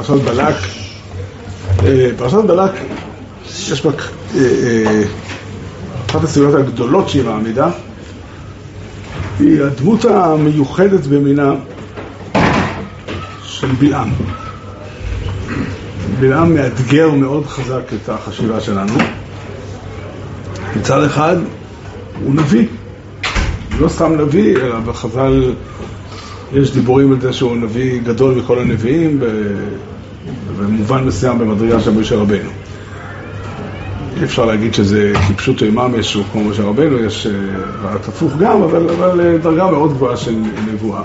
פרשת בלק. אה, פרשת בלק, יש בה אה, אה, אחת הסוגיות הגדולות שהיא מעמידה, היא הדמות המיוחדת במינה של בלעם. בלעם מאתגר מאוד חזק את החשיבה שלנו. מצד אחד, הוא נביא. לא סתם נביא, אלא בחז"ל יש דיבורים על זה שהוא נביא גדול מכל הנביאים, במובן מסוים במדרגה של משה רבנו. אי אפשר להגיד שזה כפשוט ממש הוא כמו משה רבנו, יש רעת אה, הפוך גם, אבל, אבל אה, דרגה מאוד גבוהה של נבואה.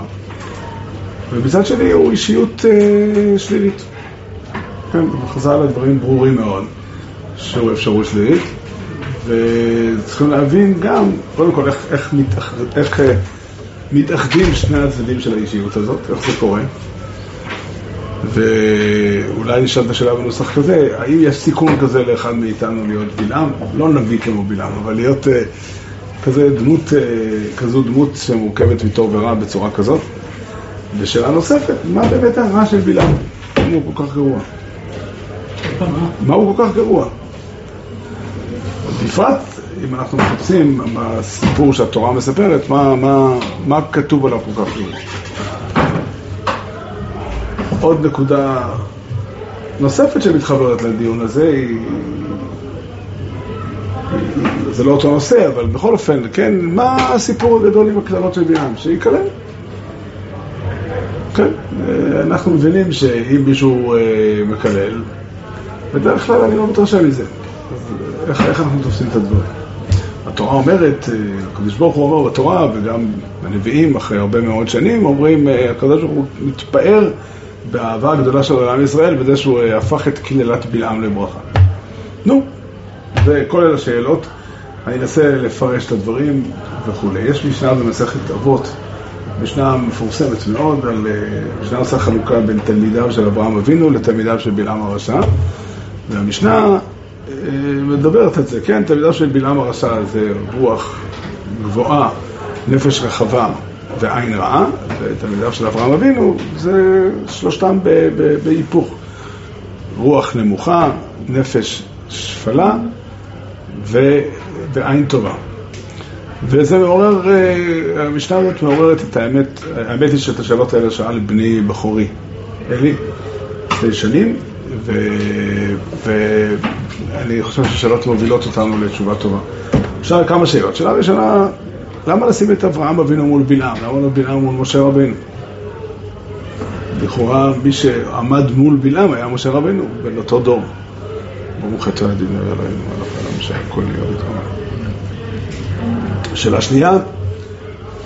ומצד שני הוא אישיות אה, שלילית. כן, בחז"ל הדברים ברורים מאוד, שהוא אפשרות שלילית. וצריכים להבין גם, קודם כל, איך, איך, מתאח, איך אה, מתאחדים שני הצדדים של האישיות הזאת, איך זה קורה. ואולי נשאל את השאלה בנוסח כזה, האם יש סיכון כזה לאחד מאיתנו להיות בלעם? לא נביא כמו בלעם, אבל להיות uh, כזה דמות, uh, כזו דמות שמורכבת מטוב ורע בצורה כזאת? ושאלה נוספת, מה באמת הרע של בלעם? למה הוא כל כך גרוע? מה הוא כל כך גרוע? בפרט אם אנחנו מחפשים בסיפור שהתורה מספרת, מה, מה, מה כתוב עליו כל כך טוב. עוד נקודה נוספת שמתחברת לדיון הזה היא... זה לא אותו נושא, אבל בכל אופן, כן, מה הסיפור הגדול עם הקללות של בלעם? שיקלל. כן, אנחנו מבינים שאם מישהו אה, מקלל, בדרך כלל אני לא מתרשם מזה. איך, איך אנחנו תופסים את הדברים? התורה אומרת, אה, הקדוש ברוך הוא אומר בתורה, וגם הנביאים אחרי הרבה מאוד שנים, אומרים, אה, הקדוש ברוך הוא מתפאר באהבה הגדולה של עולם ישראל, בזה שהוא אה, הפך את קללת בלעם לברכה. נו, וכל אלה שאלות, אני אנסה לפרש את הדברים וכולי. יש משנה במסכת אבות, משנה מפורסמת מאוד, על משנה עושה חלוקה בין תלמידיו של אברהם אבינו לתלמידיו של בלעם הרשע, והמשנה מדברת את זה, כן, תלמידה של בלעם הרשע זה רוח גבוהה, נפש רחבה ועין רעה, ותלמידיו של אברהם אבינו זה שלושתם בהיפוך. רוח נמוכה, נפש שפלה ו... ועין טובה. וזה מעורר, אה, המשנה הזאת מעוררת את האמת, האמת היא שאת השאלות האלה שאל בני בחורי, אלי, שתי שנים, ואני חושב ששאלות מובילות אותנו לתשובה טובה. אפשר כמה שאלות. שאלה ראשונה, למה לשים את אברהם אבינו מול בלעם? למה לא בלעם מול משה רבנו? לכאורה מי שעמד מול בלעם היה משה רבנו, בין אותו דור. ברוך אתה הדין אלוהינו מלך העולם שהכל יהיה בטעמה. שאלה שנייה,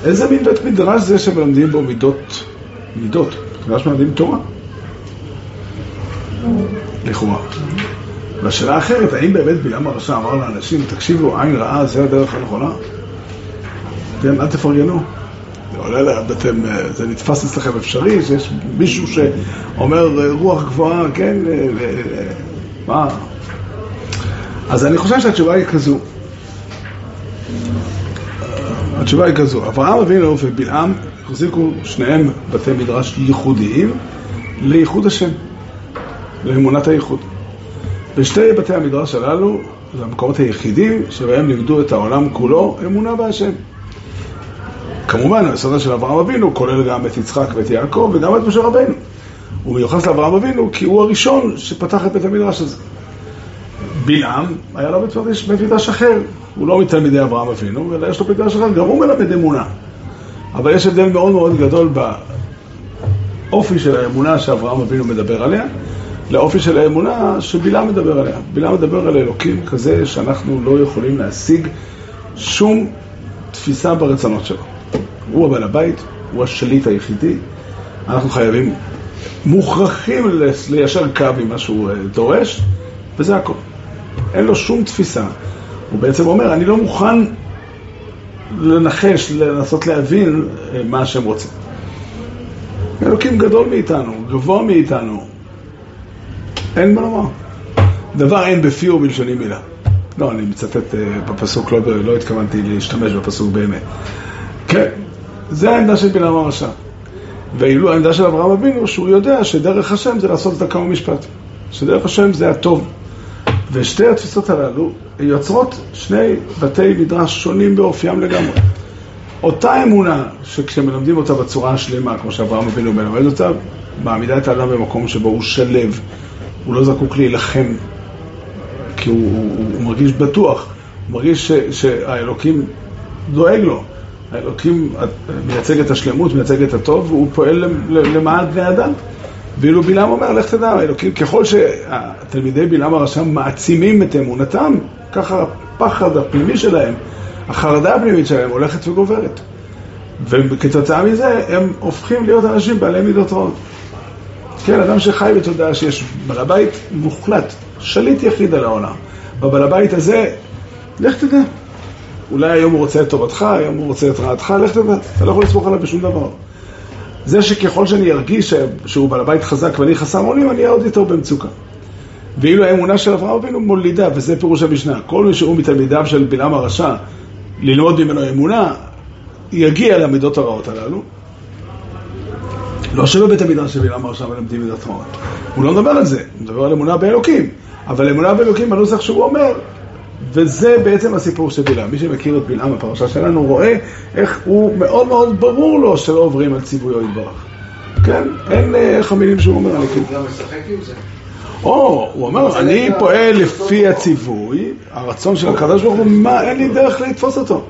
איזה מין בית מדרש זה שמלמדים בו מידות, מידות, מדרש מלמדים תורה? לכאורה. והשאלה האחרת, האם באמת בלעם הרשע אמר לאנשים, תקשיבו, עין רעה זה הדרך הנכונה? כן, אל תפרגנו. עולה אתם, זה נתפס אצלכם אפשרי, שיש מישהו שאומר רוח גבוהה, כן, מה? אז אני חושב שהתשובה היא כזו. התשובה היא כזו, אברהם אבינו ובלעם החזיקו שניהם בתי מדרש ייחודיים לייחוד השם. לאמונת הייחוד. ושתי בתי המדרש הללו זה המקומות היחידים שבהם לימדו את העולם כולו אמונה בהשם. כמובן, היסודה של אברהם אבינו כולל גם את יצחק ואת יעקב וגם את משה רבנו. הוא מיוחס לאברהם אבינו כי הוא הראשון שפתח את בית המדרש הזה. בלעם היה לו בית מדרש אחר, הוא לא מתלמידי אברהם אבינו, אלא יש לו בית מדרש אחר, גם הוא מלמד אמונה. אבל יש הבדל מאוד מאוד גדול באופי של האמונה שאברהם אבינו מדבר עליה, לאופי של האמונה שבלעם מדבר עליה. בלעם מדבר על אלוקים כזה שאנחנו לא יכולים להשיג שום תפיסה ברצונות שלו. הוא הבעל הבית, הוא השליט היחידי. אנחנו חייבים, מוכרחים ליישר קו עם מה שהוא אה, דורש, וזה הכל. אין לו שום תפיסה. הוא בעצם אומר, אני לא מוכן לנחש, לנסות להבין אה, מה שהם רוצים. אלוקים גדול מאיתנו, גבוה מאיתנו, אין מה לומר. דבר אין בפי ובלשוני מילה. לא, אני מצטט אה, בפסוק, לא, לא התכוונתי להשתמש בפסוק באמת. כן, זה העמדה של בלעם הרשע. ואילו העמדה של אברהם אבינו, שהוא יודע שדרך השם זה לעשות צדקה ומשפט. שדרך השם זה הטוב. ושתי התפיסות הללו יוצרות שני בתי מדרש שונים באופיים לגמרי. אותה אמונה שכשמלמדים אותה בצורה השלמה, כמו שאברהם אבינו מלמד אותה, מעמידה את האדם במקום שבו הוא שלב, הוא לא זקוק להילחם, כי הוא, הוא, הוא מרגיש בטוח, הוא מרגיש ש, שהאלוקים דואג לו, האלוקים מייצג את השלמות, מייצג את הטוב, והוא פועל למען בני אדם. ואילו בלעם אומר, לך תדע, האלוקים, ככל שהתלמידי בלעם הרשם מעצימים את אמונתם, ככה הפחד הפנימי שלהם, החרדה הפנימית שלהם הולכת וגוברת. וכתוצאה מזה הם הופכים להיות אנשים בעלי מידות רעות. כן, אדם שחי בתודעה שיש בעל הבית מוחלט, שליט יחיד על העולם. בבעל הבית הזה, לך תדע. אולי היום הוא רוצה את טובתך, היום הוא רוצה את רעתך, לך תדע. אתה לא יכול לסמוך עליו בשום דבר. זה שככל שאני ארגיש שהוא בעל הבית חזק ואני חסר אונים, אני אהיה עוד יותר במצוקה. ואילו האמונה של אברהם אבינו מולידה, וזה פירוש המשנה, כל מי שהוא מתלמידיו של בלעם הרשע, ללמוד ממנו אמונה, יגיע למידות הרעות הללו. לא שבבית המדרש של בלעם הרשע מלמדים מידות רעות. הוא לא מדבר על זה, הוא מדבר על אמונה באלוקים. אבל אמונה באלוקים בנוסח שהוא אומר, וזה בעצם הסיפור של בלעם. מי שמכיר את בלעם בפרשה שלנו רואה איך הוא מאוד מאוד ברור לו שלא עוברים על ציוויו יתברך. כן? אין אה, איך המילים שהוא אומר. הוא גם משחק עם זה. או, הוא אומר, אני פועל לפי הציווי, הרצון של הקדוש ברוך הוא, מה, אין לי דרך לתפוס אותו.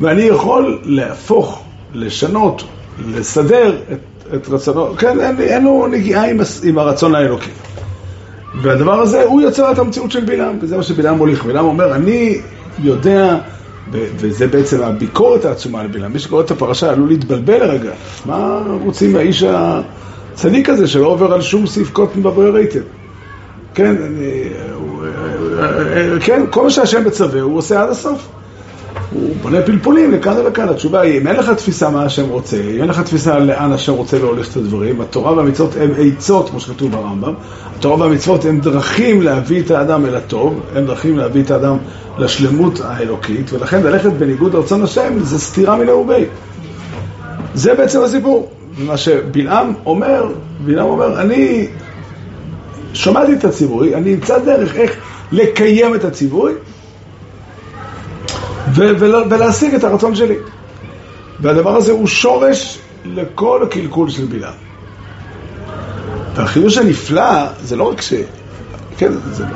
ואני יכול להפוך, לשנות, לסדר את, את רצונו, כן, אין, אין לו נגיעה עם, עם הרצון האלוקי. והדבר הזה, הוא יוצר את המציאות של בלעם, וזה מה שבלעם מוליך. בלעם אומר, אני יודע, וזה בעצם הביקורת העצומה על בלעם. מי שקורא את הפרשה עלול להתבלבל לרגע. מה רוצים מהאיש הצדיק הזה שלא עובר על שום סעיף קוטן בבוער היטב? כן, אני, כן, כל מה שהשם מצווה הוא עושה עד הסוף. הוא בונה פלפולים לכאן ולכאן. התשובה היא, אם אין לך תפיסה מה השם רוצה, אם אין לך תפיסה לאן השם רוצה להוליך את הדברים, התורה והמצוות הן עצות, כמו שכתוב ברמב"ם, התורה והמצוות הן דרכים להביא את האדם אל הטוב, הן דרכים להביא את האדם לשלמות האלוקית, ולכן ללכת בניגוד לרצון השם זה סתירה מנעובי. זה בעצם הסיפור. מה שבלעם אומר, בלעם אומר, אני שמעתי את הציווי, אני אמצא דרך איך לקיים את הציווי ולהשיג את הרצון שלי. והדבר הזה הוא שורש לכל הקלקול של בלעם. והחידוש הנפלא זה לא רק ש... כן, זה לא,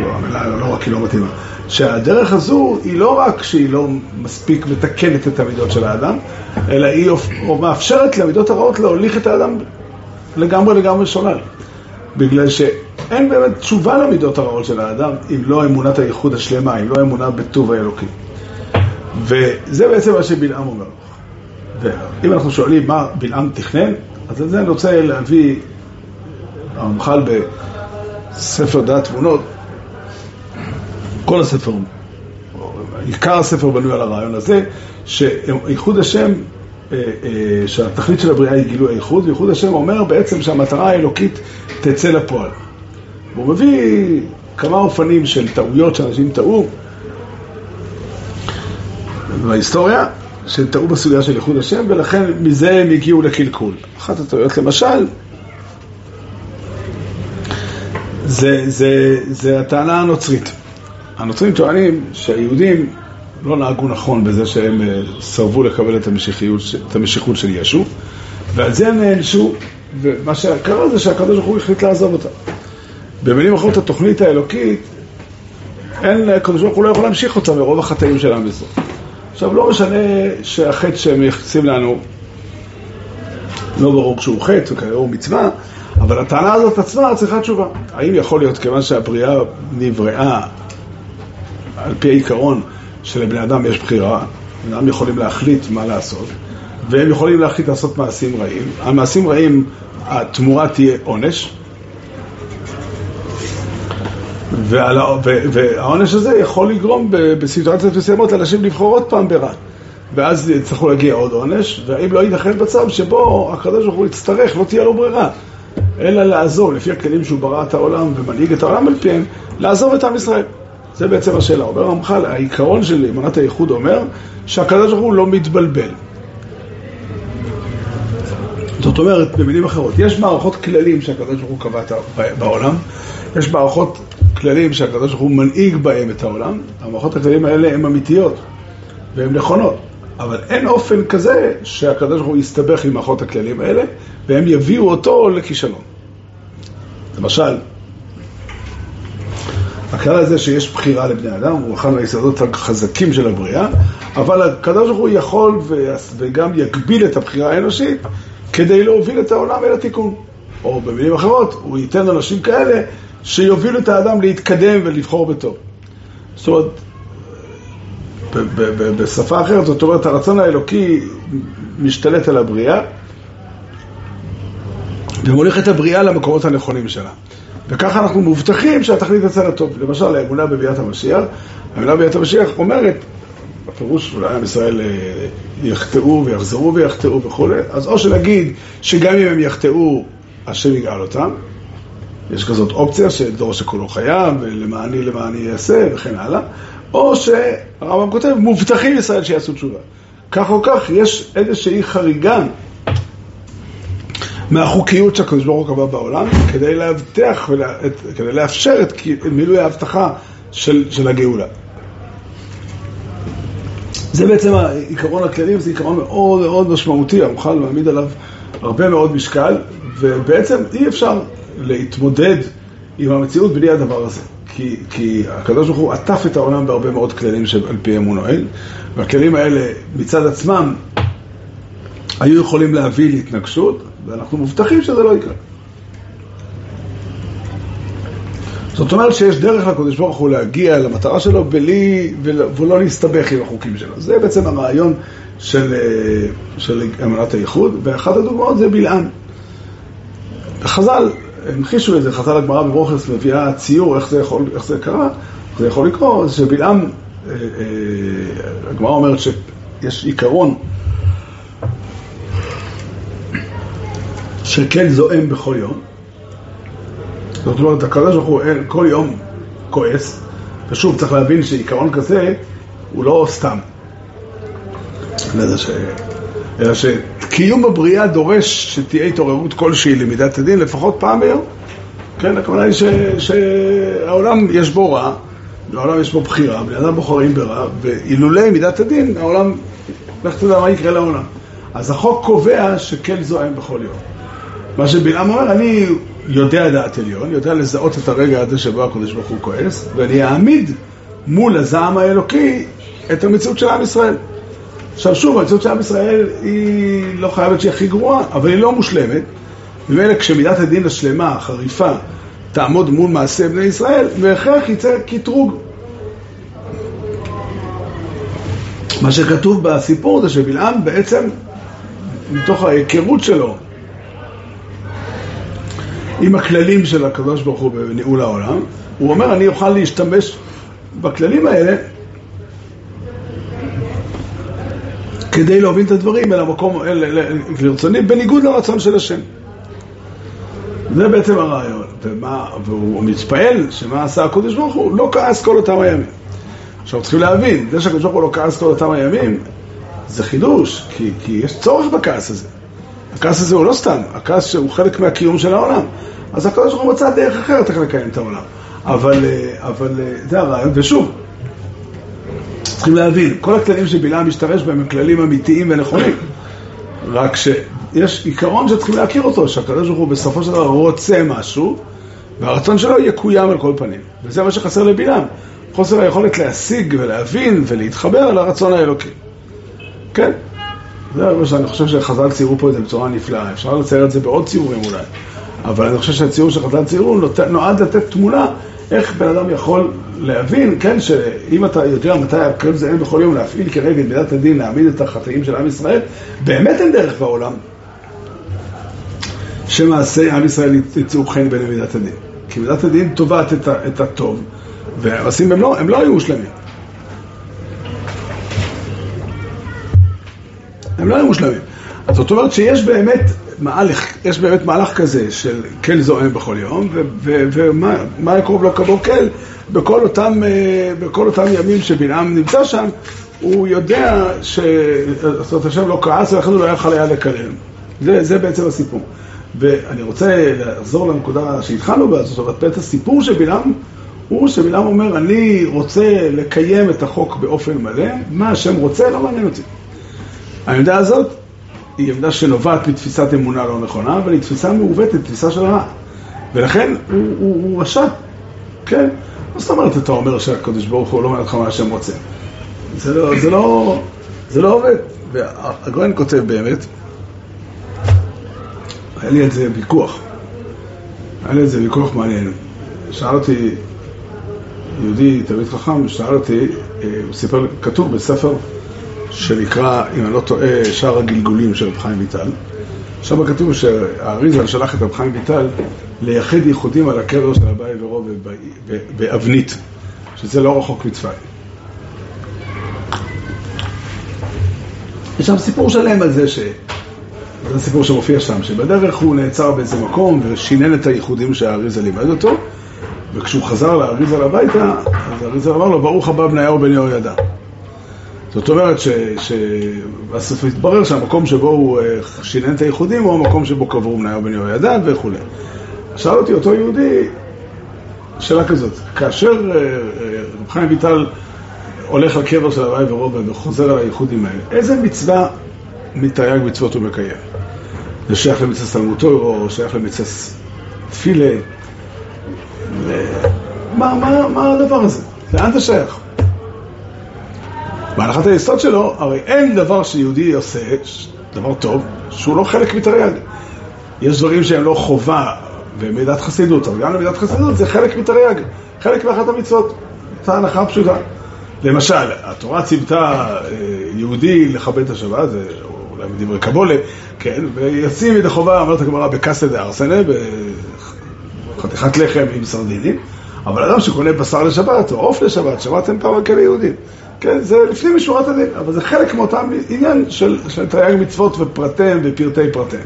לא, לא, לא, לא רק היא לא מתאימה. שהדרך הזו היא לא רק שהיא לא מספיק מתקנת את המידות של האדם, אלא היא מאפשרת למידות הרעות להוליך את האדם לגמרי לגמרי שולל. בגלל שאין באמת תשובה למידות הרעות של האדם אם לא אמונת הייחוד השלמה, אם לא אמונה בטוב האלוקי. וזה בעצם מה שבלעם אומר. ואם אנחנו שואלים מה בלעם תכנן, אז על זה אני רוצה להביא הרמח"ל בספר דעת תבונות, כל הספר, עיקר הספר בנוי על הרעיון הזה, שאיחוד השם אה, אה, שהתכלית של הבריאה היא גילוי הייחוד, וייחוד השם אומר בעצם שהמטרה האלוקית תצא לפועל. והוא מביא כמה אופנים של טעויות שאנשים טעו בהיסטוריה, שהם טעו בסוגיה של ייחוד השם, ולכן מזה הם הגיעו לקלקול. אחת הטעויות למשל, זה, זה, זה הטענה הנוצרית. הנוצרים טוענים שהיהודים לא נהגו נכון בזה שהם אה, סרבו לקבל את, את המשיכות של ישו, ועל זה הם נענשו, ומה שקרה זה שהקדוש ברוך הוא החליט לעזוב אותם. במילים אחרות, התוכנית האלוקית, אין, הקדוש ברוך הוא לא יכול להמשיך אותה מרוב החטאים של עם ישראל. עכשיו, לא משנה שהחטא שהם מייחסים לנו לא ברור כשהוא חטא וכנראה הוא מצווה, אבל הטענה הזאת עצמה צריכה תשובה. האם יכול להיות, כיוון שהבריאה נבראה על פי העיקרון שלבני אדם יש בחירה, בני אדם יכולים להחליט מה לעשות, והם יכולים להחליט לעשות מעשים רעים. המעשים רעים, התמורה תהיה עונש, והעונש הזה יכול לגרום בסיטואציות מסוימות לאנשים לבחור עוד פעם ברע. ואז יצטרכו להגיע עוד עונש, והאם לא ייתכן מצב שבו הקדוש ברוך הוא יצטרך, לא תהיה לו ברירה, אלא לעזוב, לפי הכלים שהוא ברא את העולם ומנהיג את העולם על פיהם, לעזוב את עם ישראל. זה בעצם השאלה. אומר רמח"ל, העיקרון של אמונת הייחוד אומר שהקדוש ברוך הוא לא מתבלבל. זאת אומרת, במילים אחרות, יש מערכות כללים שהקדוש ברוך הוא קבע בעולם, יש מערכות כללים שהקדוש ברוך הוא מנהיג בהם את העולם, המערכות הכללים האלה הן אמיתיות והן נכונות, אבל אין אופן כזה שהקדוש ברוך הוא יסתבך עם מערכות הכללים האלה והם יביאו אותו לכישלון. למשל, הכלל הזה שיש בחירה לבני אדם הוא אחד מהיסודות החזקים של הבריאה, אבל הקדוש ברוך הוא יכול וגם יגביל את הבחירה האנושית כדי להוביל את העולם אל התיקון. או במילים אחרות, הוא ייתן אנשים כאלה שיובילו את האדם להתקדם ולבחור בטוב. זאת אומרת, בשפה אחרת, זאת אומרת, הרצון האלוקי משתלט על הבריאה ומוליך את הבריאה למקומות הנכונים שלה. וככה אנחנו מובטחים שהתכלית יצא לטוב. למשל, האמונה בביאת המשיח, האמונה בביאת המשיח אומרת, בפירוש אולי עם ישראל אה, יחטאו ויחזרו ויחטאו וכולי, אז או שנגיד שגם אם הם יחטאו, השם יגאל אותם, יש כזאת אופציה שדור שכולו חייב, ולמעני למעני יעשה וכן הלאה, או שהרמב"ם כותב, מובטחים ישראל שיעשו תשובה. כך או כך, יש איזושהי חריגה מהחוקיות שהקדוש ברוך הוא קבע בעולם, כדי להבטח, כדי לאפשר את מילוי ההבטחה של, של הגאולה. זה בעצם העיקרון הכללי, וזה עיקרון מאוד מאוד משמעותי, המוכל מעמיד עליו הרבה מאוד משקל, ובעצם אי אפשר להתמודד עם המציאות בלי הדבר הזה. כי, כי הקדוש ברוך הוא עטף את העולם בהרבה מאוד כללים שעל פיהם הוא נוהג, והכללים האלה מצד עצמם היו יכולים להביא להתנגשות, ואנחנו מובטחים שזה לא יקרה. זאת אומרת שיש דרך לקדוש ברוך הוא להגיע למטרה שלו בלי, ולא להסתבך עם החוקים שלו. זה בעצם הרעיון של, אה, של אמנת הייחוד, ואחת הדוגמאות זה בלעם. חז"ל המחישו את זה, חז"ל הגמרא בברוכס מביאה ציור איך זה, יכול, איך זה קרה, זה יכול לקרות, שבלעם, אה, אה, הגמרא אומרת שיש עיקרון שכן זועם בכל יום. זאת אומרת, הקדוש ברוך הוא כל יום כועס, ושוב, צריך להבין שעיקרון כזה הוא לא סתם. ש... אלא שקיום בבריאה דורש שתהיה התעוררות כלשהי למידת הדין לפחות פעם ביום. כן, הכוונה היא ש... שהעולם יש בו רע, העולם יש בו בחירה, בני אדם בוחרים ברע, ואילולי מידת הדין, העולם, לך תדע מה יקרה לעולם. אז החוק קובע שכן זועם בכל יום. מה שבלעם אומר, אני יודע דעת עליון, יודע לזהות את הרגע הזה שבו הקדוש ברוך הוא כועס, ואני אעמיד מול הזעם האלוקי את המציאות של עם ישראל. עכשיו שוב, המציאות של עם ישראל היא לא חייבת שהיא הכי גרועה, אבל היא לא מושלמת. ומילא כשמידת הדין השלמה, החריפה, תעמוד מול מעשה בני ישראל, בהכרח יצא קטרוג. מה שכתוב בסיפור זה שבלעם בעצם, מתוך ההיכרות שלו עם הכללים של הקדוש ברוך הוא בניהול העולם, הוא אומר, אני אוכל להשתמש בכללים האלה כדי להוביל את הדברים אל המקום, אל, אל, אל, לרצוני, בניגוד לרצון של השם. זה בעצם הרעיון. ומה, והוא מתפעל שמה עשה הקדוש ברוך הוא? לא כעס כל אותם הימים. עכשיו צריכים להבין, זה שהקדוש ברוך הוא לא כעס כל אותם הימים, זה חידוש, כי, כי יש צורך בכעס הזה. הכעס הזה הוא לא סתם, הכעס הוא חלק מהקיום של העולם. אז הקדוש ברוך הוא מצא דרך אחרת איך לקיים את העולם. אבל, אה, אבל אה, זה הרעיון, ושוב, צריכים להבין, כל הכללים שבלעם משתמש בהם הם כללים אמיתיים ונכונים. רק שיש עיקרון שצריכים להכיר אותו, שהקדוש ברוך הוא בסופו של דבר רוצה משהו, והרצון שלו יקוים על כל פנים. וזה מה שחסר לבלעם, חוסר היכולת להשיג ולהבין ולהתחבר על הרצון האלוקי. כן? זה מה שאני חושב שחז"ל ציירו פה את זה בצורה נפלאה. אפשר לצייר את זה בעוד ציורים אולי. אבל אני חושב שהציור שחז"ל ציירו נועד לתת תמונה איך בן אדם יכול להבין, כן, שאם אתה יודע מתי הקרב זה אין בכל יום להפעיל את מידת הדין, להעמיד את החטאים של עם ישראל, באמת אין דרך בעולם שמעשי עם ישראל יצאו חן בין מידת הדין. כי מידת הדין תובעת את, את הטוב, והמעשים הם לא, הם לא היו מושלמים. הם לא היו מושלמים. זאת אומרת שיש באמת מהלך, יש באמת מהלך כזה של כל זועם בכל יום, ומה יקרוב לו כבור כל? בכל אותם, אה, בכל אותם ימים שבלעם נמצא שם, הוא יודע ש... זאת אומרת, השם לא כעס, ולכן הוא לא יכול היה לקלל. זה, זה בעצם הסיפור. ואני רוצה לחזור לנקודה שהתחלנו בה, זאת אומרת, את הסיפור של בלעם הוא שבלעם אומר, אני רוצה לקיים את החוק באופן מלא, מה השם רוצה, לא מעניין אותי. העמדה הזאת היא עמדה שנובעת מתפיסת אמונה לא נכונה, אבל היא תפיסה מעוותת, תפיסה של רע. ולכן הוא, הוא, הוא רשע, כן? מה זאת אומרת אתה אומר שהקדוש ברוך הוא לא אומר לך מה השם רוצה? זה לא, זה לא, זה לא עובד. והגויין כותב באמת, היה לי על זה ויכוח, היה לי על זה ויכוח מעניין. שאל אותי יהודי, תלמיד חכם, שאל אותי, אה, הוא סיפר, כתוב בספר שנקרא, אם אני לא טועה, שער הגלגולים של רב חיים ויטל. שם כתוב שהאריזל שלח את רב חיים ויטל לייחד ייחודים על הקבר של אביי ורוב באבנית, שזה לא רחוק מצפת. יש שם סיפור שלם על זה ש... זה סיפור שמופיע שם, שבדרך הוא נעצר באיזה מקום ושינן את הייחודים שהאריזה לימד אותו, וכשהוא חזר לאריזה הביתה, אז האריזה אמר לו, ברוך הבא בניהו בן יהוידע. זאת אומרת שבסוף התברר שהמקום שבו הוא אה, שינן את הייחודים הוא המקום שבו קברו בניהו בן יהוידע וכולי. שאל אותי אותו יהודי, שאלה כזאת, כאשר אה, אה, רב חיים ויטל הולך לקבר של הוואי ורובה וחוזר על הייחודים האלה, איזה מצווה מתרי"ג מצוות הוא מקיים? זה שייך למצווה סלמותו או שייך למצווה תפילה? מה הדבר הזה? לאן זה שייך? בהנחת היסוד שלו, הרי אין דבר שיהודי עושה, דבר טוב, שהוא לא חלק מתרי"ג. יש דברים שהם לא חובה ומידת חסידות, אבל גם למידת חסידות זה חלק מתרי"ג, חלק מאחת המצוות. זו הנחה פשוטה. למשל, התורה ציוותה אה, יהודי לכבד את השבת, זה אולי מדברי קבולה, כן, וישים את החובה, אומרת הגמרא, בקסטה דה ארסנה, בחתיכת לחם עם סרדינים, אבל אדם שקונה בשר לשבת או עוף לשבת, שמעתם פעם כאלה יהודים, כן, זה לפנים משורת הדין, אבל זה חלק מאותם עניין של, של תרי"ג מצוות ופרטיהם ופרטי פרטיהם.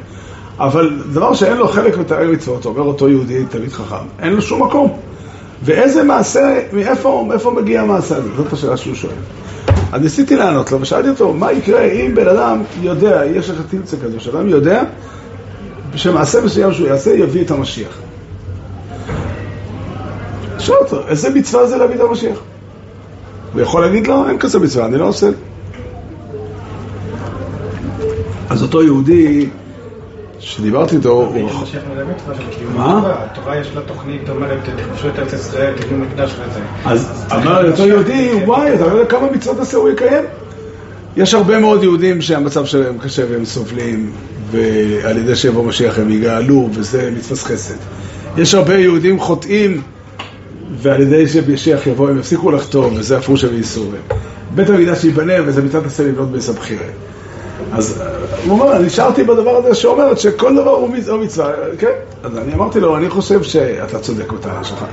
אבל דבר שאין לו חלק מתרי"ג מצוות, אומר אותו יהודי תלמיד חכם, אין לו שום מקום. ואיזה מעשה, מאיפה, מאיפה מגיע המעשה הזה? זאת השאלה שהוא שואל. אז ניסיתי לענות לו ושאלתי אותו, מה יקרה אם בן אדם יודע, יש לך תמצא כזה, שאדם יודע שמעשה מסוים שהוא יעשה יביא את המשיח. שואל אותו, איזה מצווה זה להביא את המשיח? הוא יכול להגיד לו, אין כזה מצווה, אני לא עושה. אז אותו יהודי שדיברתי איתו, הוא... מה? התורה יש לה תוכנית אומרת, תכבשו את ארץ ישראל, תבנו מקדש וזה. אז אמר אותו יהודי, וואי, אתה לא יודע כמה מצוות עשה הוא יקיים? יש הרבה מאוד יהודים שהמצב שלהם קשה והם סובלים, ועל ידי שיבוא משיח הם יגאלו, וזה מצווה חסד. יש הרבה יהודים חוטאים, ועל ידי שמשיח יבוא הם יפסיקו לחתום, וזה הפרושה וייסורים. בית המקדש ייבנה, וזה מצוות עשה לבנות בסבחירה. אז הוא אומר, נשארתי בדבר הזה שאומרת שכל דבר הוא מצווה, כן? אז אני אמרתי לו, אני חושב שאתה צודק בטענה שלך.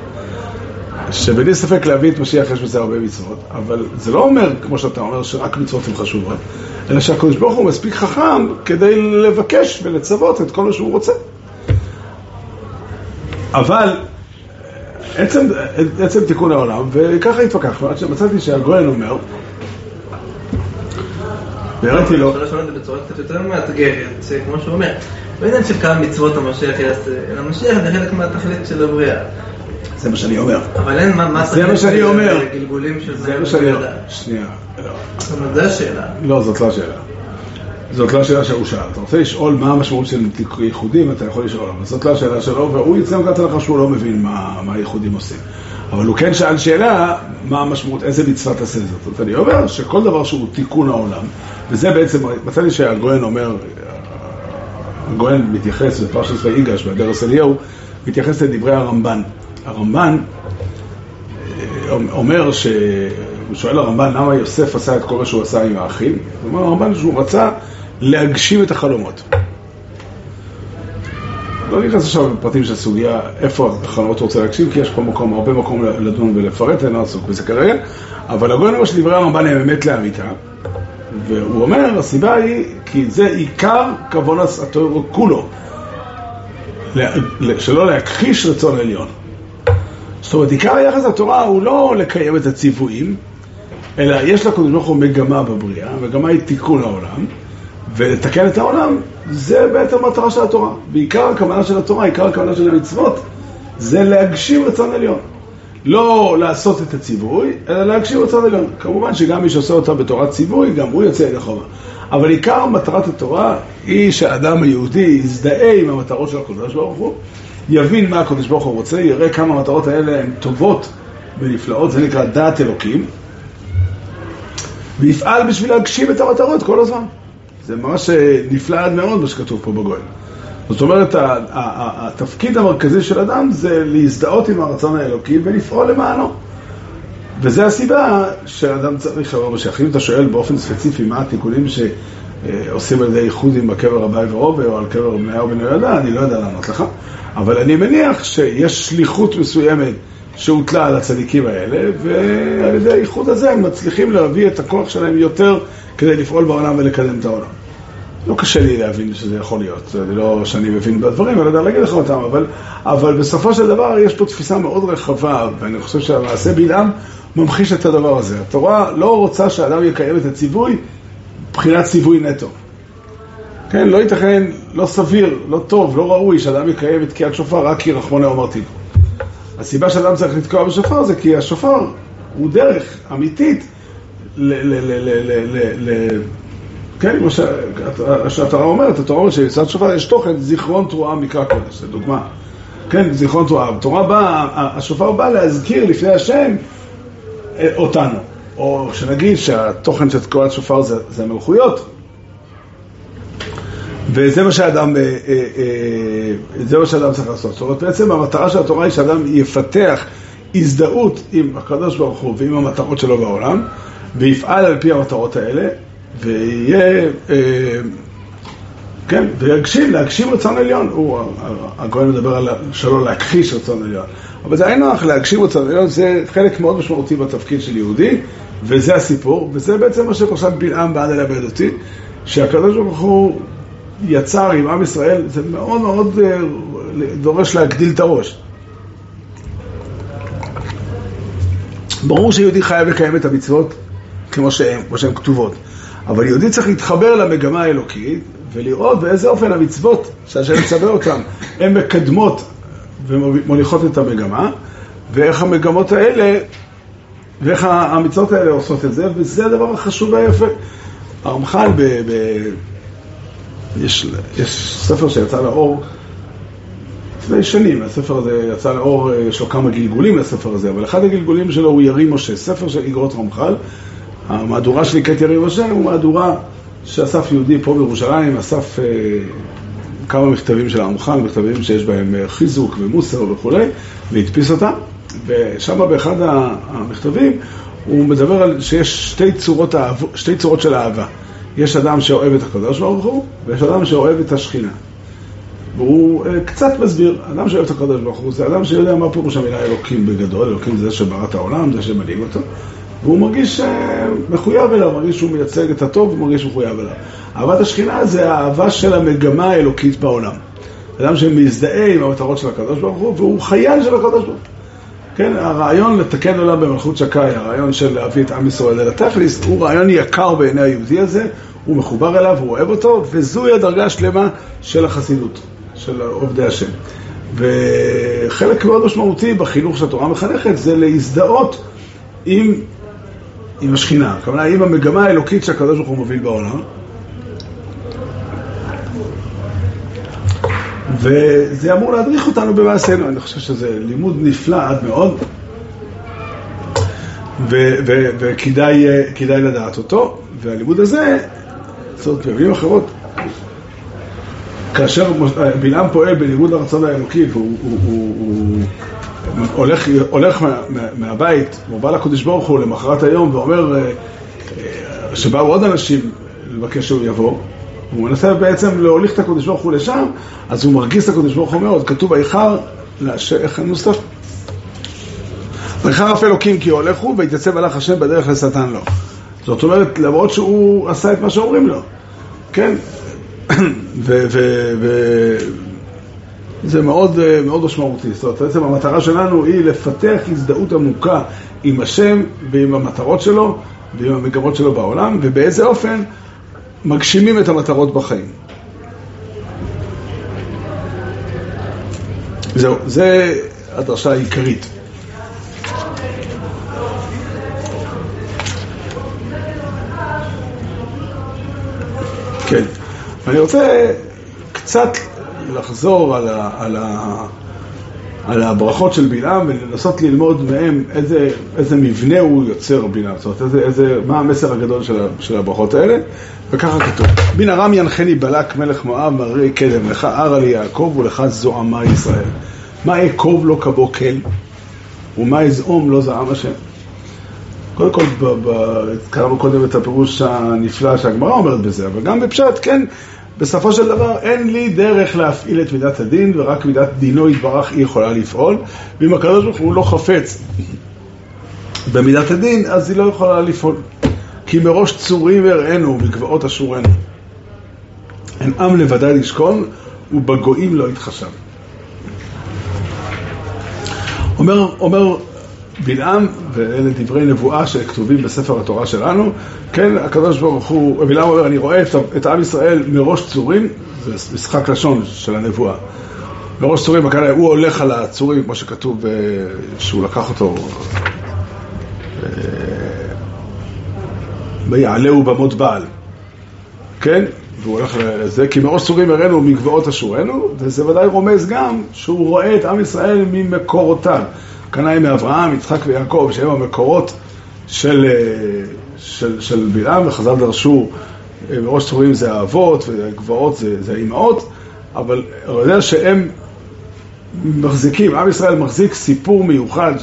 שבלי ספק להביא את משיח יש בזה הרבה מצוות, אבל זה לא אומר, כמו שאתה אומר, שרק מצוות הן חשובות, אלא שהקדוש ברוך הוא מספיק חכם כדי לבקש ולצוות את כל מה שהוא רוצה. אבל עצם, עצם תיקון העולם, וככה התווכחנו, עד שמצאתי שהגויין אומר והראיתי לו... אפשר לשאול את זה בצורה קצת יותר מאתגרת, כמו שהוא אומר, לא עניין של כמה מצוות המשיח יעשה, אלא המשיח זה חלק מהתכלית של הבריאה. זה מה שאני אומר. אבל אין מה התכלית של גלגולים של זה מה שאני אומר. שנייה. זאת אומרת, זו השאלה. לא, זאת לא השאלה. זאת לא השאלה שהוא שאל. אתה רוצה לשאול מה המשמעות של ייחודים, אתה יכול לשאול, אבל זאת לא השאלה שלו, והוא יצא מנקודת הנחה שהוא לא מבין מה הייחודים עושים. אבל הוא כן שאל שאלה, מה המשמעות, איזה מצווה תעשה זאת. זאת אני אומר שכל דבר שהוא תיקון העולם, וזה בעצם, מצאתי שהגויין אומר, הגויין מתייחס בפרשת ויגש, באדרס אליהו, מתייחס לדברי הרמב"ן. הרמב"ן אה, אומר ש... הוא שואל הרמב"ן למה יוסף עשה את כל מה שהוא עשה עם האחים, הוא אומר הרמב"ן שהוא רצה להגשים את החלומות. לא נכנס עכשיו לפרטים של הסוגיה איפה החלומות רוצה להגשים, כי יש פה מקום, הרבה מקום לדון ולפרט, אני לא עסוק בזה כרגע, אבל הגויין אומר שדברי הרמב"ן הם אמת לאמיתה, והוא אומר, הסיבה היא, כי זה עיקר כוון התיאור כולו, שלא להכחיש רצון עליון. זאת אומרת, עיקר היחס לתורה הוא לא לקיים את הציוויים, אלא יש לקדוש ברוך הוא מגמה בבריאה, המגמה היא תיקון העולם, ולתקן את העולם זה בעצם המטרה של התורה. בעיקר הכוונה של התורה, עיקר הכוונה של המצוות, זה להגשים רצון עליון. לא לעשות את הציווי, אלא להגשים רצון עליון. כמובן שגם מי שעושה אותה בתורת ציווי, גם הוא יוצא ידי חובה. אבל עיקר מטרת התורה היא שהאדם היהודי יזדהה עם המטרות של הקדוש ברוך הוא, יבין מה הקדוש ברוך הוא רוצה, יראה כמה המטרות האלה הן טובות ונפלאות, זה נקרא דעת אלוקים, ויפעל בשביל להגשים את המטרות כל הזמן. זה ממש אה, נפלא עד מאוד מה שכתוב פה בגואל. זאת אומרת, התפקיד המרכזי של אדם זה להזדהות עם הרצון האלוקי ולפעול למענו. וזו הסיבה שאדם צריך לבוא בשייך. אם אתה שואל באופן ספציפי מה התיקונים שעושים על ידי איחוד עם הקבר אביי ורובה או על קבר בניהו בן יהודה, אני לא יודע לענות לך. אבל אני מניח שיש שליחות מסוימת שהוטלה על הצדיקים האלה, ועל ידי האיחוד הזה הם מצליחים להביא את הכוח שלהם יותר כדי לפעול בעולם ולקדם את העולם. לא קשה לי להבין שזה יכול להיות, זה לא שאני מבין בדברים, אני יודע להגיד לך אותם, אבל, אבל בסופו של דבר יש פה תפיסה מאוד רחבה, ואני חושב שהמעשה בלעם ממחיש את הדבר הזה. התורה לא רוצה שאדם יקיים את הציווי מבחינת ציווי נטו. כן, לא ייתכן, לא סביר, לא טוב, לא ראוי שאדם יקיים את תקיעת שופר רק כי רחמונה אמרתי. הסיבה שאדם צריך לתקוע בשופר זה כי השופר הוא דרך אמיתית ל... ל, ל, ל, ל, ל כן, כמו שהתורה אומרת, התורה אומרת שבצד שופר יש תוכן זיכרון תרועה מקרא קודש, זו דוגמה. כן, זיכרון תרועה. התורה באה, השופר בא להזכיר לפני השם אה, אותנו. או שנגיד שהתוכן של תקועת שופר זה, זה המלכויות, וזה מה שאדם, אה, אה, זה מה שאדם צריך לעשות. זאת אומרת, בעצם המטרה של התורה היא שאדם יפתח הזדהות עם הקדוש ברוך הוא ועם המטרות שלו בעולם, ויפעל על פי המטרות האלה, ויהיה, אה, כן, ויגשים, להגשים רצון עליון. הוא, הגויין מדבר על שלא להכחיש רצון עליון. אבל זה היינו הך, להגשים רצון עליון, זה חלק מאוד משמעותי בתפקיד של יהודי, וזה הסיפור, וזה בעצם מה שפרשת בלעם בא ללמד אותי, שהקדוש ברוך הוא יצר עם עם ישראל, זה מאוד מאוד אה, דורש להגדיל את הראש. ברור שיהודי חייב לקיים את המצוות כמו שהן, כמו שהן כתובות. אבל יהודי צריך להתחבר למגמה האלוקית ולראות באיזה אופן המצוות שהשם מצווה אותן, הן מקדמות ומוליכות את המגמה, ואיך המגמות האלה, ואיך המצוות האלה עושות את זה, וזה הדבר החשוב והיפה. הרמח"ל ב... ב יש, יש ספר שיצא לאור לפני שנים, הספר הזה יצא לאור, יש לו כמה גלגולים לספר הזה, אבל אחד הגלגולים שלו הוא ירי משה, ספר של איגרות רמח"ל. המהדורה של נקראת ירי משה הוא מהדורה שאסף יהודי פה בירושלים, אסף אה, כמה מכתבים של הרמח"ל, מכתבים שיש בהם אה, חיזוק ומוסר וכולי, והדפיס אותם, ושם באחד המכתבים הוא מדבר על שיש שתי צורות, שתי צורות של אהבה. יש אדם שאוהב את הקדוש ברוך הוא, ויש אדם שאוהב את השכינה. והוא uh, קצת מסביר, אדם שאוהב את הקדוש ברוך הוא זה אדם שיודע מה פירוש המילה אלוקים בגדול, אלוקים זה שברא את העולם, זה שמנהיג אותו, והוא מרגיש uh, מחויב אליו, מרגיש שהוא מייצג את הטוב, הוא מרגיש מחויב אליו. אהבת השכינה זה האהבה של המגמה האלוקית בעולם. אדם שמזדהה עם המטרות של הקדוש ברוך הוא, והוא חייל של הקדוש ברוך הוא. כן, הרעיון לתקן עולם במלכות שקאי, הרעיון של להביא את עם ישראל אל התכליס, הוא רעיון יקר בעיני היהודי הזה, הוא מחובר אליו, הוא אוהב אותו, וזוהי הדרגה השלמה של החסידות, של עובדי השם. וחלק מאוד משמעותי בחינוך שהתורה מחנכת זה להזדהות עם, עם השכינה, כלומר עם המגמה האלוקית שהקדוש ברוך הוא מוביל בעולם. וזה אמור להדריך אותנו במעשינו, אני חושב שזה לימוד נפלא עד מאוד, וכדאי לדעת אותו, והלימוד הזה, זאת אומרת, במילים אחרות, כאשר בלעם פועל בניגוד לרצון האלוקי והוא הוא, הוא, הוא הולך, הולך מה, מה, מהבית, הוא בא לקודש ברוך הוא למחרת היום ואומר אה, אה, שבאו עוד אנשים לבקש שהוא יבוא, הוא מנסה בעצם להוליך את הקודש ברוך הוא לשם, אז הוא מרגיז את הקודש ברוך הוא מאוד. כתוב איכר, איך הנוסח? איכר אף אלוקים כי הולך הוא והתייצב הלך השם בדרך לשטן לו. זאת אומרת, למרות שהוא עשה את מה שאומרים לו, כן? זה מאוד, אה, מאוד משמעותי. זאת אומרת, בעצם המטרה שלנו היא לפתח הזדהות עמוקה עם השם ועם המטרות שלו ועם המגמות שלו בעולם, ובאיזה אופן מגשימים את המטרות בחיים. זהו, זה הדרשה העיקרית. כן. אני רוצה קצת לחזור על, ה, על, ה, על הברכות של בלעם ולנסות ללמוד מהם איזה, איזה מבנה הוא יוצר בלעם, זאת אומרת, איזה, איזה, מה המסר הגדול של, של הברכות האלה, וככה כתוב: בין ארם ינחני בלק מלך מואב מראה קדם, לך ערה לי יעקב ולך זוהמה ישראל. מה אקוב לא כבו כל, ומה אזעום לא זעם השם. קודם כל, קראנו קודם את הפירוש הנפלא שהגמרא אומרת בזה, אבל גם בפשט, כן, בסופו של דבר אין לי דרך להפעיל את מידת הדין, ורק מידת דינו יתברך היא יכולה לפעול, ואם הקדוש ברוך הוא לא חפץ במידת הדין, אז היא לא יכולה לפעול. כי מראש צורים הראינו בגבעות אשורנו. אין עם לבדי לשכון, ובגויים לא יתחשב. אומר, אומר בלעם, ואלה דברי נבואה שכתובים בספר התורה שלנו, כן, הקדוש ברוך הוא, בלעם אומר, אני רואה את, עם ישראל מראש צורים, זה משחק לשון של הנבואה. מראש צורים, הכוונה, הוא הולך על הצורים, כמו שכתוב, אה, שהוא לקח אותו, אה, ויעלהו במות בעל, כן? והוא הולך לזה, כי מראש צורים הראינו מגבעות אשורנו, וזה ודאי רומז גם שהוא רואה את עם ישראל ממקורותיו. קנאי מאברהם, יצחק ויעקב, שהם המקורות של, אה, של, של בלעם, וחז"ל דרשו, אה, מראש צורים זה האבות, וגבעות זה, זה האימהות, אבל הוא יודע שהם מחזיקים, עם ישראל מחזיק סיפור מיוחד,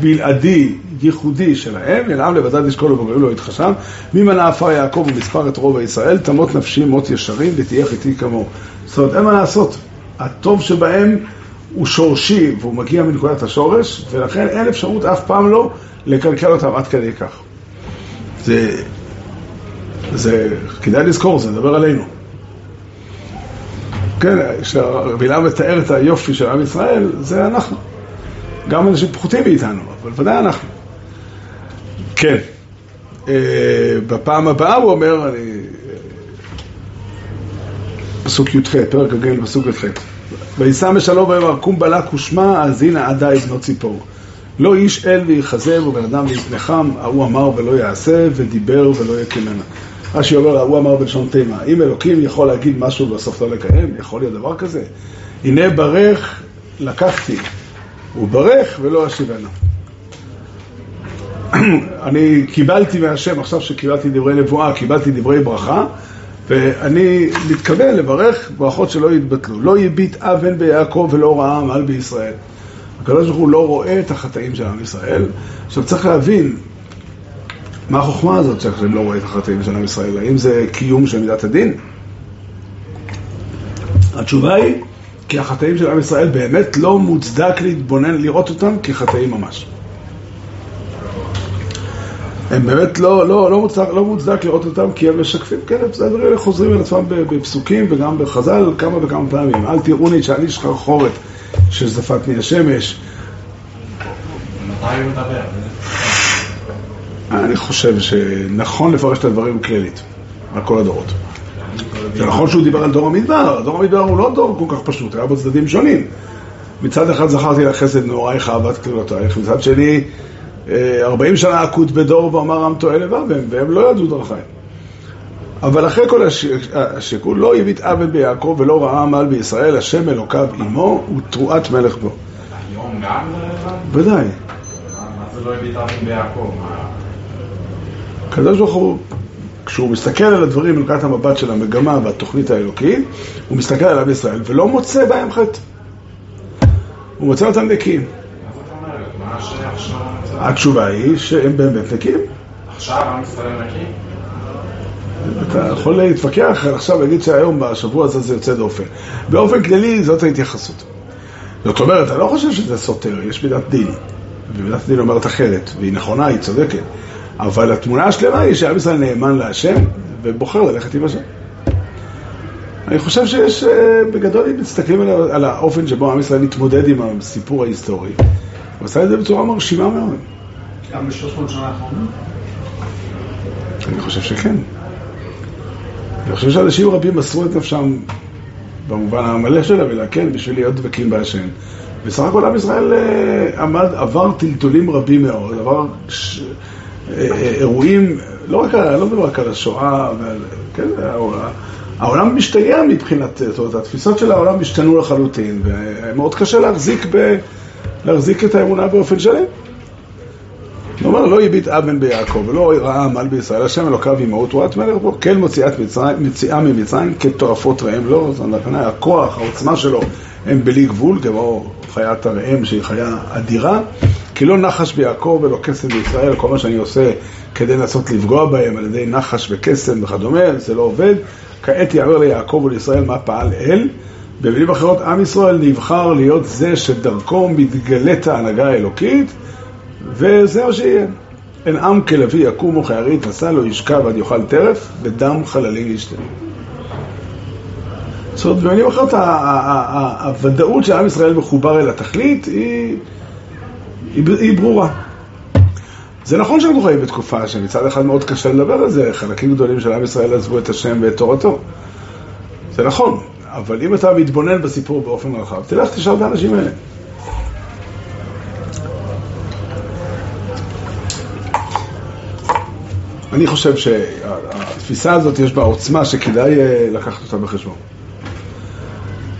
בלעדי, ייחודי שלהם, ינעם לבדד ישקול ובוגרים לא יתחשב, ממנה עפר יעקב ומספר את רוב ישראל, תמות נפשי מות ישרים ותהיה חיתי כמוהו. זאת אומרת, אין מה לעשות. הטוב שבהם הוא שורשי והוא מגיע מנקודת השורש, ולכן אין אפשרות אף פעם לא לקלקל אותם עד כדי כך. זה, זה, כדאי לזכור, זה מדבר עלינו. כן, כשבלעם מתאר את היופי של עם ישראל, זה אנחנו. גם אנשים פחותים מאיתנו, אבל ודאי אנחנו. כן. אה, בפעם הבאה הוא אומר, אני... פסוק י"ח, פרק הגל, פסוק י"ח. וישא משלום ויאמר קום בלק ושמע האזינה עדי בנות ציפור. לא איש אל ויחזב ובן אדם ויתנחם, ההוא אמר ולא יעשה ודיבר ולא יקמנה. רש"י אומר, ההוא אמר בלשון תימה, אם אלוקים יכול להגיד משהו ובסוף לא לקיים, יכול להיות דבר כזה? הנה ברך לקחתי, הוא ברך ולא אשיבנו. אני קיבלתי מהשם, עכשיו שקיבלתי דברי נבואה, קיבלתי דברי ברכה, ואני מתכוון לברך ברכות שלא יתבטלו. לא יביט אבן ביעקב ולא ראה עמל בישראל. הקדוש ברוך הוא לא רואה את החטאים של עם ישראל. עכשיו צריך להבין מה החוכמה הזאת שהשם לא רואה את החטאים של עם ישראל. האם זה קיום של מידת הדין? התשובה היא כי החטאים של עם ישראל באמת לא מוצדק להתבונן, לראות אותם כחטאים ממש. הם באמת לא, לא, לא, מוצדק, לא מוצדק לראות אותם כי הם משקפים, כן, הדברים האלה חוזרים על עצמם בפסוקים וגם בחז"ל כמה וכמה פעמים. אל תראוני שאני שחרחורת שזפתני השמש. מתי הוא מדבר? אני חושב שנכון לפרש את הדברים כללית, על כל הדורות. זה נכון שהוא דיבר על דור המדבר, דור המדבר הוא לא דור כל כך פשוט, היה בו צדדים שונים. מצד אחד זכרתי לך חסד נעורייך אהבת כלולותייך, מצד שני 40 שנה עקוד בדור ואמר עם טועה לבב הם, והם לא ידעו דרכיים. אבל אחרי כל השיקול, לא הביט עבד ביעקב ולא ראה עמל בישראל, השם אלוקיו עמו ותרועת מלך בו. היום גם זה ודאי. מה זה לא הביט עבד ביעקב? הקדוש ברוך הוא, כשהוא מסתכל על הדברים מנקודת המבט של המגמה והתוכנית האלוקית, הוא מסתכל על עם ישראל ולא מוצא בהם חטא. הוא מוצא אותם נקיים. התשובה היא שהם באמת נקיים. עכשיו עם ישראל נקי? אתה יכול להתווכח עכשיו ולהגיד שהיום, בשבוע הזה, זה יוצא דופן. באופן כללי, זאת ההתייחסות. זאת אומרת, אני לא חושב שזה סותר, יש מידת דין. ומידת דין אומרת אחרת, והיא נכונה, היא צודקת. אבל התמונה השלמה היא שעם ישראל נאמן להשם, ובוחר ללכת עם השם. אני חושב שיש, בגדול, אם מסתכלים על האופן שבו עם ישראל מתמודד עם הסיפור ההיסטורי, הוא עשה את זה בצורה מרשימה מאוד. גם ב-300 שנה האחרונות? אני חושב שכן. אני חושב שאנשים רבים מסרו את נפשם במובן המלא של המילה, כן, בשביל להיות דבקים בהשם. בסך הכל עם ישראל אה, עמד, עבר טלטולים רבים מאוד, עבר ש... אה, אה, אירועים, לא רק, לא מדבר רק על השואה, ועל, כן, העולם- העולם משתגע מבחינת, זאת אומרת, התפיסות של העולם השתנו לחלוטין, ומאוד קשה להחזיק, ב, להחזיק את האמונה באופן שלם. אומר, לא הביט אבן ביעקב, ולא ראה עמל בישראל, השם אלוקיו עמהו תורת מלך בו, כן מוציאת מצרים, מציאה ממצרים כתועפות ראם לו, זאת אומרת, הכוח, העוצמה שלו הם בלי גבול, כמו חיית הראם שהיא חיה אדירה, כי לא נחש ביעקב ולא קסם בישראל, כל מה שאני עושה כדי לנסות לפגוע בהם על ידי נחש וקסם וכדומה, זה לא עובד. כעת יאמר ליעקב ולישראל מה פעל אל. במילים אחרות, עם ישראל נבחר להיות זה שדרכו מתגלית ההנהגה האלוקית, וזה מה שיהיה. אין עם כלביא יקום וכארית נשא לו ישכב עד יאכל טרף, ודם חללים ישתה. זאת אומרת, במילים אחרות, הוודאות שעם ישראל מחובר אל התכלית היא ברורה. זה נכון שאנחנו חיים בתקופה שמצד אחד מאוד קשה לדבר על זה, חלקים גדולים של עם ישראל עזבו את השם ואת תורתו. זה נכון, אבל אם אתה מתבונן בסיפור באופן רחב, תלך תשאל את האנשים האלה. אני חושב שהתפיסה הזאת יש בה עוצמה שכדאי אה, לקחת אותה בחשבון.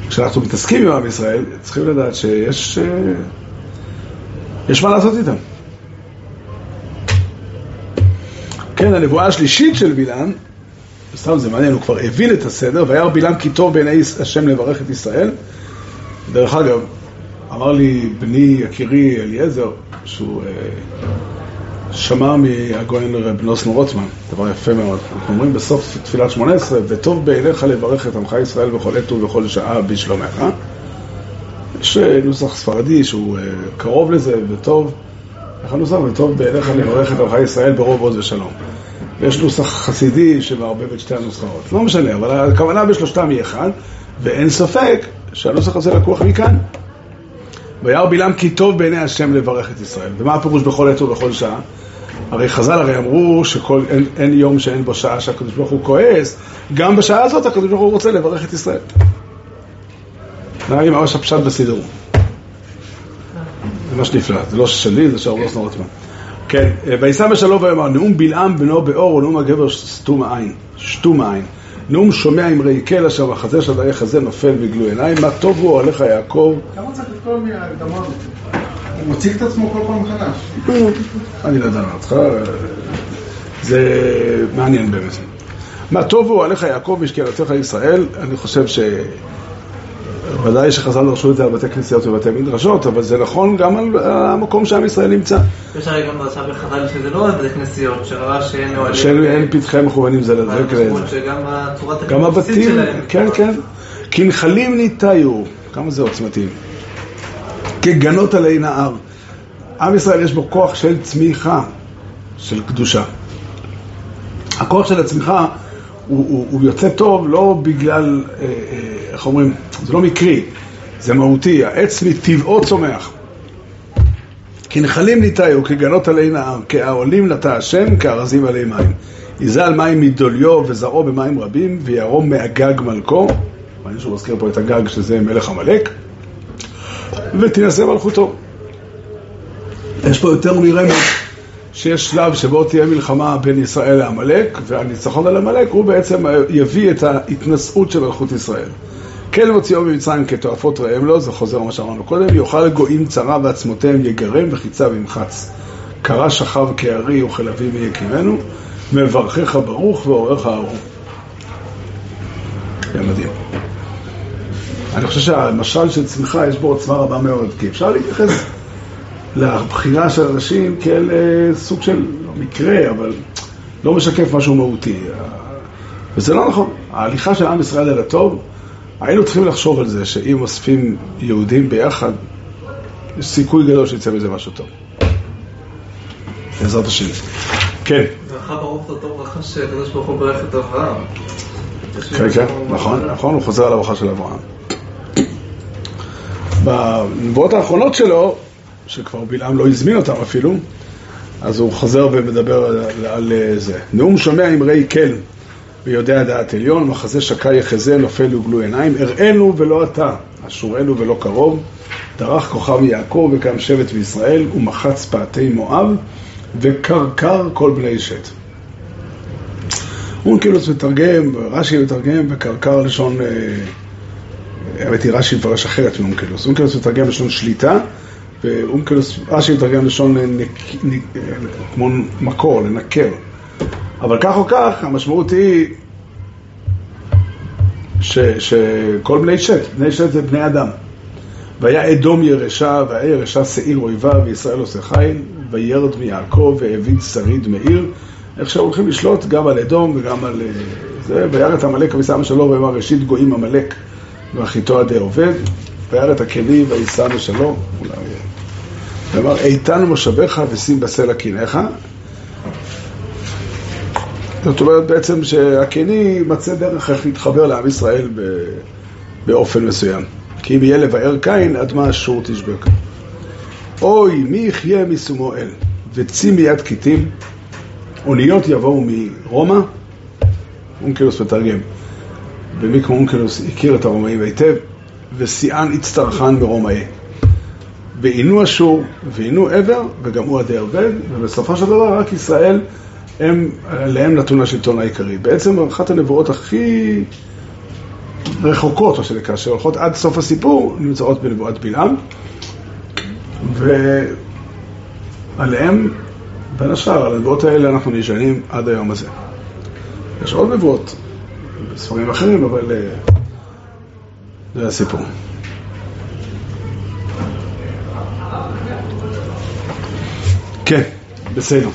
כשאנחנו מתעסקים עם עם ישראל, צריכים לדעת שיש אה, יש מה לעשות איתם. כן, הנבואה השלישית של בלעם, סתם זה מעניין, הוא כבר הבין את הסדר, וירא בלעם כי טוב בעיני השם לברך את ישראל. דרך אגב, אמר לי בני יקירי אליעזר, שהוא אה, שמע מהגויין רב נוסנו רוטמן, דבר יפה מאוד. אנחנו אומרים בסוף תפילת שמונה עשרה, וטוב בעיניך לברך את עמך ישראל בכל עת ובכל שעה בשלומך. יש אה, נוסח ספרדי שהוא אה, קרוב לזה וטוב. איך הנוסח? וטוב בעיניך לברך את עמך ישראל ברוב עוז ושלום. ויש נוסח חסידי שמערבב את שתי הנוסחאות. לא משנה, אבל הכוונה בשלושתם היא אחד, ואין ספק שהנוסח הזה לקוח מכאן. וירא בלעם כי טוב בעיני השם לברך את ישראל. ומה הפירוש בכל עת ובכל שעה? הרי חז"ל הרי אמרו שאין אין יום שאין בו שעה שהקדוש ברוך הוא כועס, גם בשעה הזאת הקדוש ברוך הוא רוצה לברך את ישראל. נראה לי ממש הפשט בסידור. זה ממש נפלא, זה לא שלי, זה של הרב נוסנו רוטמן. כן, וישא בשלום ויאמר, נאום בלעם בנו באור ונאום הגבר סתום העין, שתום העין. נאום שומע אמרי קל אשר מחזה של דיי חזה נופל בגלוי עיניים, מה טוב הוא עליך יעקב. למה צריך את כל מההקדמה הזאת? הוא מציג את עצמו כל פעם מחדש. אני לא יודע מה אותך, זה מעניין באמת. מה טוב הוא עליך יעקב ושקלתך ישראל, אני חושב ש... ודאי שחז"ל דרשו את זה על בתי כנסיות ובתי מדרשות, אבל זה נכון גם על המקום שעם ישראל נמצא. יש הרי גם דרשה בחז"ל שזה לא רק בתי כנסיות, שראה שאין אוהלים. שאין פתחי מכוונים זה לזה הצורת גם הבסיסית הבתים, שלהם. כן, כן. כנחלים ניטיו, כמה זה עוצמתי. כגנות עלי נהר. עם ישראל יש בו כוח של צמיחה, של קדושה. הכוח של הצמיחה הוא, הוא, הוא יוצא טוב לא בגלל, אה, אה, איך אומרים, זה לא מקרי, זה מהותי, העץ מטבעו צומח. כנחלים ניטיו, כגנות עלי נהר, כעולים נטע השם, כארזים עלי מים. יזל מים מדוליו וזרעו במים רבים, וירום מאגג מלכו, מעניין שהוא מזכיר פה את הגג שזה מלך עמלק, ותינשא מלכותו. יש פה יותר מרמז שיש שלב שבו תהיה מלחמה בין ישראל לעמלק, והניצחון על עמלק הוא בעצם יביא את ההתנשאות של מלכות ישראל. כן מוציאו ממצרים כתועפות ראם לו, זה חוזר מה שאמרנו קודם, יאכל גויים צרה ועצמותיהם יגרם וחיצה וימחץ. קרא שכב כארי וכלביא מי יקימנו, מברכך ברוך ואורך ארוך. זה מדהים. אני חושב שהמשל של צמיחה יש בו עוצמה רבה מאוד, כי אפשר להתייחס לבחירה של אנשים כאל אה, סוג של לא מקרה, אבל לא משקף משהו מהותי. וזה לא נכון. ההליכה של עם ישראל אל הטוב, היינו צריכים לחשוב על זה שאם אוספים יהודים ביחד, יש סיכוי גדול שיצא מזה משהו טוב. בעזרת השם. כן, ברכה ברוך זאת טוב ברכה שהקדוש ברוך הוא ברך את אברהם. כן, כן, נכון, נכון, הוא חוזר על הברכה של אברהם. בנבואות האחרונות שלו, שכבר בלעם לא הזמין אותם אפילו, אז הוא חוזר ומדבר על, על, על זה. נאום שומע אמרי כל ויודע דעת עליון, מחזה שקה יחזה, נופל וגלו עיניים, הראינו ולא אתה, אשורנו ולא קרוב, דרך כוכב יעקב וקם שבט בישראל ומחץ פאתי מואב וקרקר כל בני שת. אונקלוס מתרגם, רש"י מתרגם וקרקר לשון, אה, האמת היא רש"י מפרש אחרת מאונקלוס. אונקלוס מתרגם לשון שליטה ואונקלוס, רש"י מתרגם לשון נק, נק, כמו מקור, לנקר. אבל כך או כך, המשמעות היא ש, שכל בני שת, בני שת זה בני אדם. והיה אדום ירשה, והיה ירשה שעיר אויבה, וישראל עושה חיל, וירד מיעקב, והאביד שריד מעיר. איך שהולכים לשלוט גם על אדום וגם על אה, זה, וירא את עמלק ושם שלום, ואמר ראשית גויים עמלק, ואחיתו עדי עובד, וירא את הקני ויישא בשלום, אולי... ואמר איתן מושבך ושים בסלע קנאיך. זאת אומרת בעצם שהקני מצא דרך איך להתחבר לעם ישראל באופן מסוים. כי אם יהיה לבאר קין, עד מה אשור תשבק. אוי, מי יחיה משומו אל, וצי מיד כיתים, אוניות יבואו מרומא, אונקלוס מתרגם, ומי כמו אונקלוס הכיר את הרומאים היטב, ושיאן הצטרכן ברומאי. ועינו אשור, ועינו עבר, וגם הוא עדי עובד, ובסופו של דבר רק ישראל, הם, עליהם נתון השלטון העיקרי. בעצם אחת הנבואות הכי רחוקות, או שנקרא, שהולכות עד סוף הסיפור, נמצאות בנבואת בלעם, ועליהם, בין השאר, על הנבואות האלה אנחנו נשענים עד היום הזה. יש עוד נבואות בספרים אחרים, אבל אה, זה הסיפור. כן, בסדר.